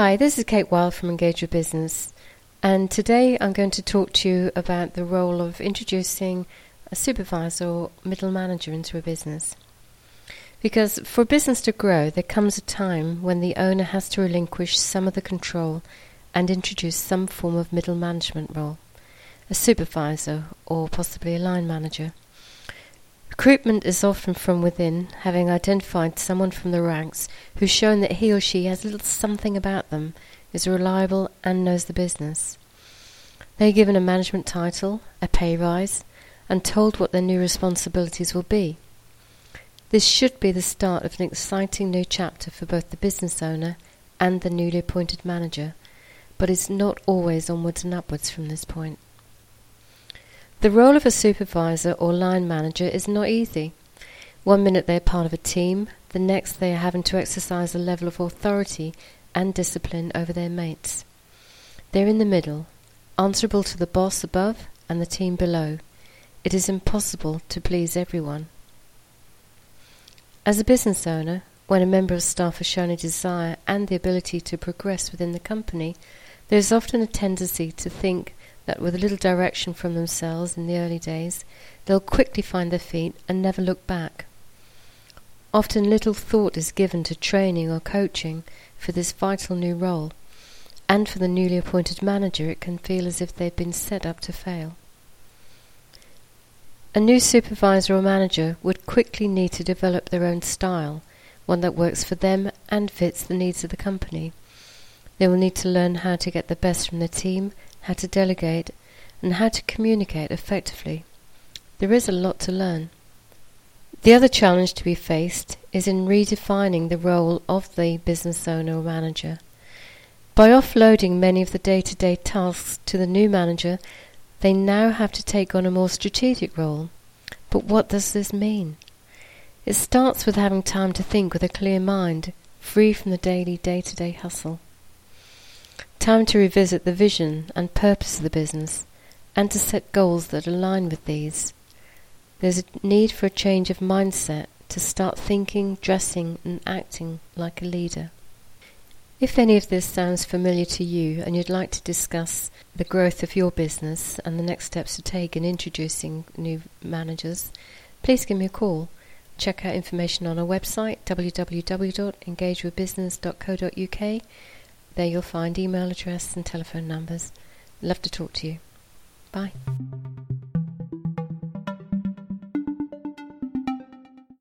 Hi, this is Kate Wild from Engage Your Business, and today I'm going to talk to you about the role of introducing a supervisor or middle manager into a business. Because for a business to grow, there comes a time when the owner has to relinquish some of the control and introduce some form of middle management role, a supervisor or possibly a line manager. Recruitment is often from within, having identified someone from the ranks who's shown that he or she has a little something about them, is reliable, and knows the business. They are given a management title, a pay rise, and told what their new responsibilities will be. This should be the start of an exciting new chapter for both the business owner and the newly appointed manager, but it's not always onwards and upwards from this point. The role of a supervisor or line manager is not easy. One minute they are part of a team, the next they are having to exercise a level of authority and discipline over their mates. They're in the middle, answerable to the boss above and the team below. It is impossible to please everyone. As a business owner, when a member of staff has shown a desire and the ability to progress within the company, there is often a tendency to think that with a little direction from themselves in the early days, they'll quickly find their feet and never look back. Often little thought is given to training or coaching for this vital new role, and for the newly appointed manager it can feel as if they've been set up to fail. A new supervisor or manager would quickly need to develop their own style, one that works for them and fits the needs of the company. They will need to learn how to get the best from the team how to delegate, and how to communicate effectively. There is a lot to learn. The other challenge to be faced is in redefining the role of the business owner or manager. By offloading many of the day to day tasks to the new manager, they now have to take on a more strategic role. But what does this mean? It starts with having time to think with a clear mind, free from the daily day to day hustle. Time to revisit the vision and purpose of the business and to set goals that align with these. There's a need for a change of mindset to start thinking, dressing, and acting like a leader. If any of this sounds familiar to you and you'd like to discuss the growth of your business and the next steps to take in introducing new managers, please give me a call. Check out information on our website www.engagewithbusiness.co.uk there you'll find email address and telephone numbers. Love to talk to you. Bye.